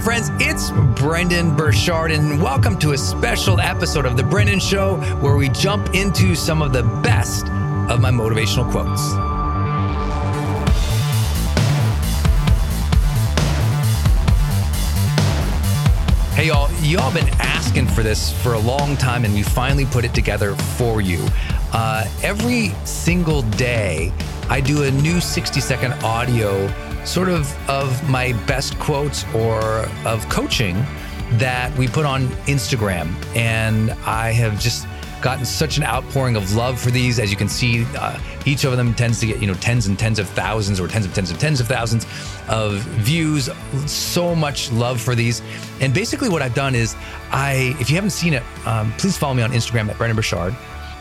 my friends, it's Brendon Burchard, and welcome to a special episode of The Brendon Show where we jump into some of the best of my motivational quotes. Hey, y'all, y'all been asking for this for a long time, and we finally put it together for you. Uh, every single day, I do a new 60 second audio sort of of my best quotes or of coaching that we put on Instagram. And I have just gotten such an outpouring of love for these. As you can see, uh, each of them tends to get, you know, tens and tens of thousands or tens of tens of tens of thousands of views. So much love for these. And basically, what I've done is, I, if you haven't seen it, um, please follow me on Instagram at Brendon Burchard.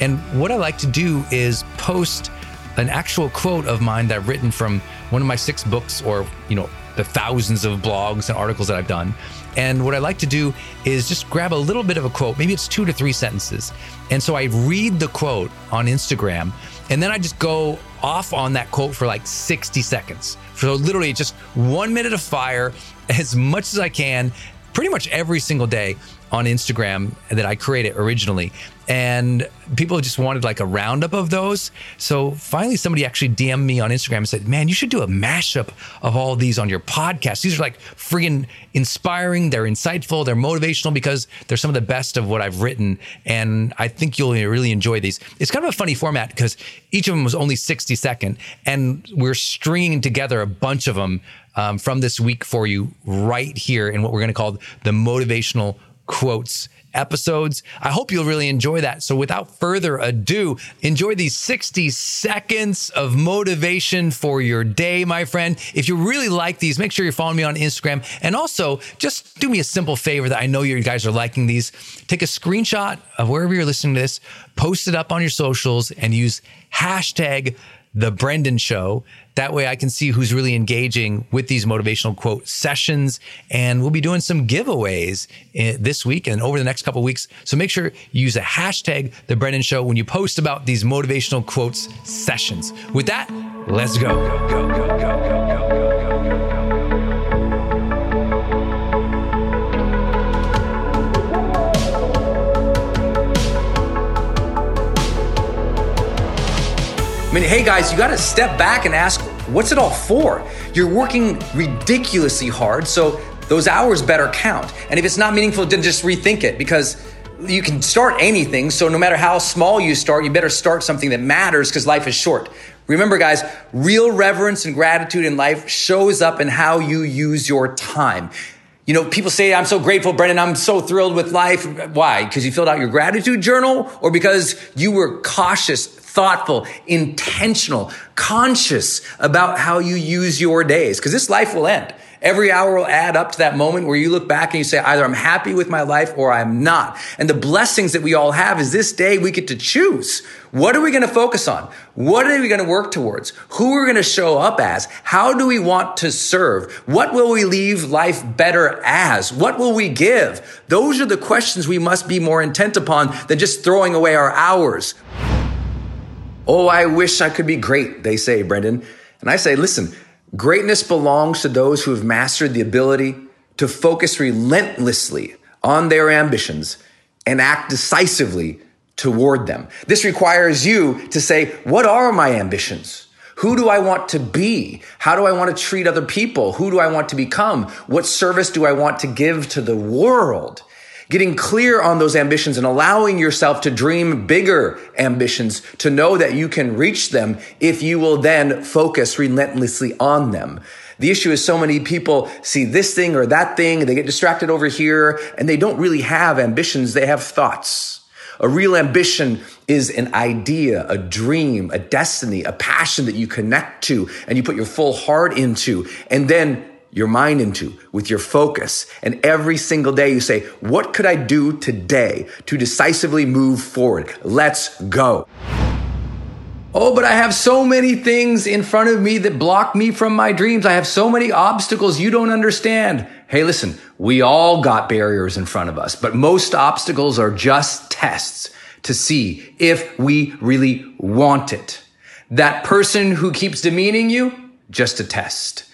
And what I like to do is post an actual quote of mine that I've written from one of my six books or, you know, the thousands of blogs and articles that I've done. And what I like to do is just grab a little bit of a quote, maybe it's two to three sentences. And so I read the quote on Instagram and then I just go off on that quote for like 60 seconds. So literally just one minute of fire as much as I can, pretty much every single day on Instagram that I created originally. and people just wanted like a roundup of those. So finally, somebody actually DM'd me on Instagram and said, "Man, you should do a mashup of all these on your podcast. These are like friggin' inspiring. They're insightful. They're motivational because they're some of the best of what I've written, and I think you'll really enjoy these. It's kind of a funny format because each of them was only sixty second, and we're stringing together a bunch of them." Um, from this week for you right here in what we're going to call the motivational quotes episodes. I hope you'll really enjoy that. So without further ado, enjoy these 60 seconds of motivation for your day, my friend. If you really like these, make sure you're following me on Instagram. And also just do me a simple favor that I know you guys are liking these. Take a screenshot of wherever you're listening to this, post it up on your socials and use hashtag the Brendon Show. That way I can see who's really engaging with these motivational quote sessions. And we'll be doing some giveaways eh, this week and over the next couple weeks. So make sure you use a hashtag the Brendon Show when you post about these motivational quotes sessions. With that, let's go. go, go, go I mean, hey guys, you got to step back and ask, what's it all for? You're working ridiculously hard, so those hours better count. And if it's not meaningful, then just rethink it because you can start anything. So no matter how small you start, you better start something that matters because life is short. Remember, guys, real reverence and gratitude in life shows up in how you use your time. You know, people say, I'm so grateful, Brendon. I'm so thrilled with life. Why? Because you filled out your gratitude journal or because you were cautious, thoughtful, intentional, conscious about how you use your days. Because this life will end. Every hour will add up to that moment where you look back and you say, either I'm happy with my life or I'm not. And the blessings that we all have is this day we get to choose. What are we going to focus on? What are we going to work towards? Who are we going to show up as? How do we want to serve? What will we leave life better as? What will we give? Those are the questions we must be more intent upon than just throwing away our hours. Oh, I wish I could be great, they say, Brendon. And I say, listen, greatness belongs to those who have mastered the ability to focus relentlessly on their ambitions and act decisively toward them. This requires you to say, what are my ambitions? Who do I want to be? How do I want to treat other people? Who do I want to become? What service do I want to give to the world? Getting clear on those ambitions and allowing yourself to dream bigger ambitions to know that you can reach them if you will then focus relentlessly on them. The issue is so many people see this thing or that thing, they get distracted over here, and they don't really have ambitions, they have thoughts. A real ambition is an idea, a dream, a destiny, a passion that you connect to and you put your full heart into. And then your mind into with your focus. And every single day you say, what could I do today to decisively move forward? Let's go. Oh, but I have so many things in front of me that block me from my dreams. I have so many obstacles you don't understand. Hey, listen, we all got barriers in front of us, but most obstacles are just tests to see if we really want it. That person who keeps demeaning you, just a test.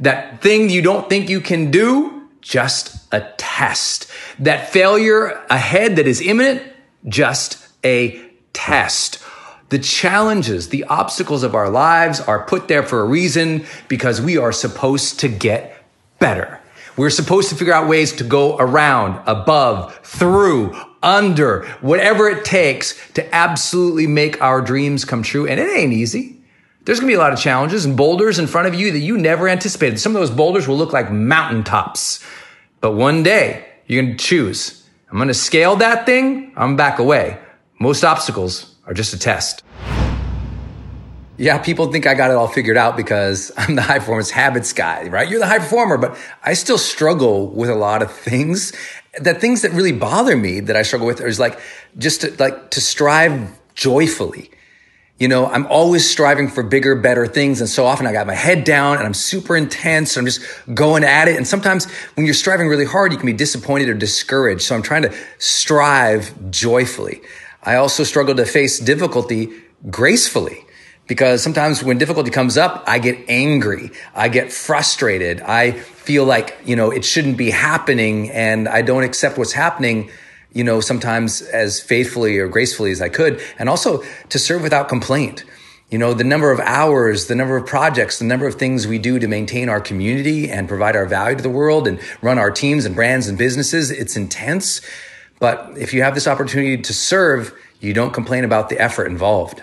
That thing you don't think you can do, just a test. That failure ahead that is imminent, just a test. The challenges, the obstacles of our lives are put there for a reason because we are supposed to get better. We're supposed to figure out ways to go around, above, through, under, whatever it takes to absolutely make our dreams come true. And it ain't easy. There's going to be a lot of challenges and boulders in front of you that you never anticipated. Some of those boulders will look like mountaintops. But one day you're going to choose. I'm going to scale that thing. I'm back away. Most obstacles are just a test. Yeah, people think I got it all figured out because I'm the high performance habits guy, right? You're the high performer, but I still struggle with a lot of things. The things that really bother me that I struggle with is like just to, like to strive joyfully you know, I'm always striving for bigger, better things. And so often I got my head down and I'm super intense. And I'm just going at it. And sometimes when you're striving really hard, you can be disappointed or discouraged. So I'm trying to strive joyfully. I also struggle to face difficulty gracefully because sometimes when difficulty comes up, I get angry. I get frustrated. I feel like, you know, it shouldn't be happening and I don't accept what's happening you know, sometimes as faithfully or gracefully as I could, and also to serve without complaint. You know, the number of hours, the number of projects, the number of things we do to maintain our community and provide our value to the world and run our teams and brands and businesses, it's intense. But if you have this opportunity to serve, you don't complain about the effort involved.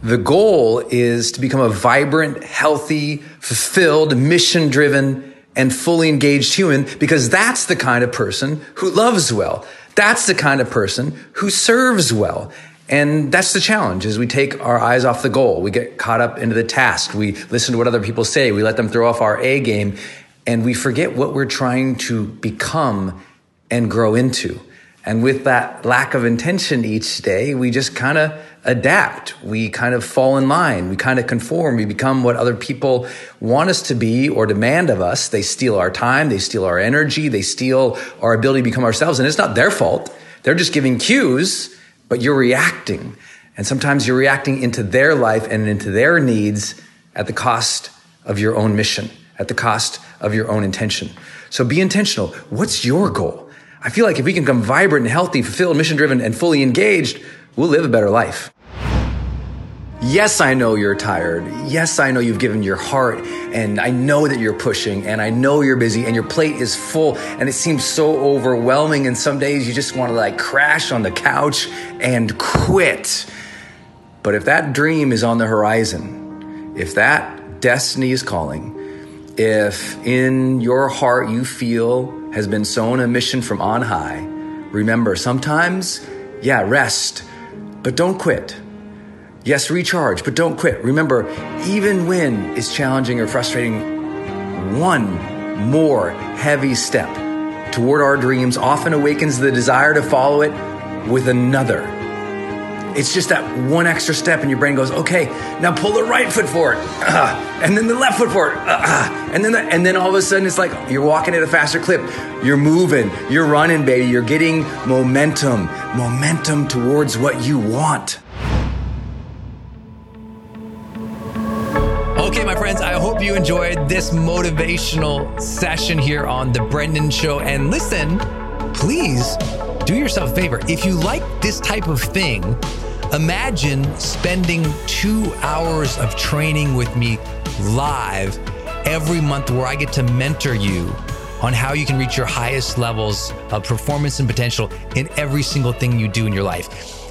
The goal is to become a vibrant, healthy, fulfilled, mission driven, and fully engaged human because that's the kind of person who loves well. That's the kind of person who serves well. And that's the challenge is we take our eyes off the goal. We get caught up into the task. We listen to what other people say. We let them throw off our A game and we forget what we're trying to become and grow into. And with that lack of intention each day, we just kind of adapt. We kind of fall in line. We kind of conform. We become what other people want us to be or demand of us. They steal our time. They steal our energy. They steal our ability to become ourselves. And it's not their fault. They're just giving cues, but you're reacting. And sometimes you're reacting into their life and into their needs at the cost of your own mission, at the cost of your own intention. So be intentional. What's your goal? I feel like if we can become vibrant and healthy, fulfilled, mission driven, and fully engaged, we'll live a better life. Yes, I know you're tired. Yes, I know you've given your heart, and I know that you're pushing, and I know you're busy, and your plate is full, and it seems so overwhelming. And some days you just want to like crash on the couch and quit. But if that dream is on the horizon, if that destiny is calling, if in your heart you feel has been sown a mission from on high, remember sometimes, yeah, rest, but don't quit. Yes, recharge, but don't quit. Remember, even when it's challenging or frustrating, one more heavy step toward our dreams often awakens the desire to follow it with another it's just that one extra step, and your brain goes, okay, now pull the right foot forward, and then the left foot forward, uh, and then the, and then all of a sudden it's like you're walking at a faster clip, you're moving, you're running, baby, you're getting momentum, momentum towards what you want. Okay, my friends, I hope you enjoyed this motivational session here on The Brendon Show. And listen, please do yourself a favor. If you like this type of thing, Imagine spending two hours of training with me live every month where I get to mentor you on how you can reach your highest levels of performance and potential in every single thing you do in your life.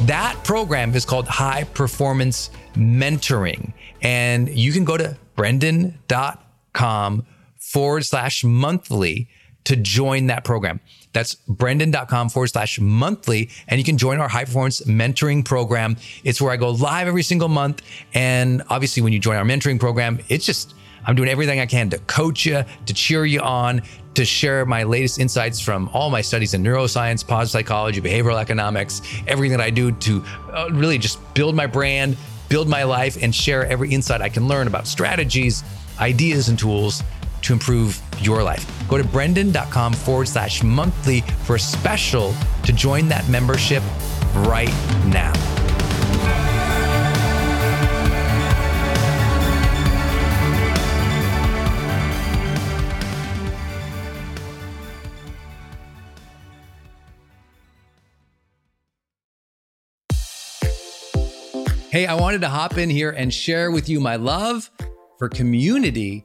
That program is called High Performance Mentoring. And you can go to brendon.com forward slash monthly to join that program. That's brendon.com forward slash monthly. And you can join our high performance mentoring program. It's where I go live every single month. And obviously, when you join our mentoring program, it's just, I'm doing everything I can to coach you, to cheer you on, to share my latest insights from all my studies in neuroscience, positive psychology, behavioral economics, everything that I do to uh, really just build my brand, build my life, and share every insight I can learn about strategies, ideas, and tools to improve your life. Go to brendon.com forward slash monthly for a special to join that membership right now. Hey, I wanted to hop in here and share with you my love for community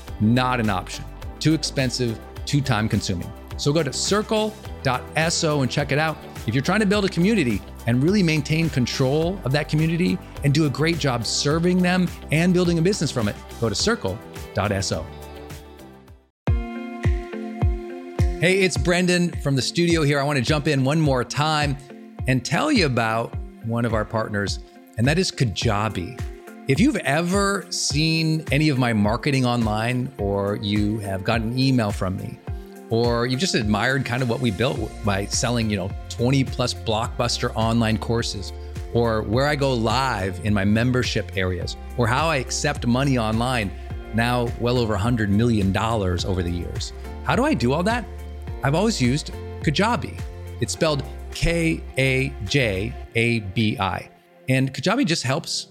not an option. Too expensive, too time consuming. So go to circle.so and check it out. If you're trying to build a community and really maintain control of that community and do a great job serving them and building a business from it, go to circle.so. Hey, it's Brendon from the studio here. I want to jump in one more time and tell you about one of our partners, and that is Kajabi. If you've ever seen any of my marketing online, or you have gotten an email from me, or you've just admired kind of what we built by selling, you know, 20 plus blockbuster online courses, or where I go live in my membership areas, or how I accept money online, now well over $100 million over the years. How do I do all that? I've always used Kajabi. It's spelled K A J A B I. And Kajabi just helps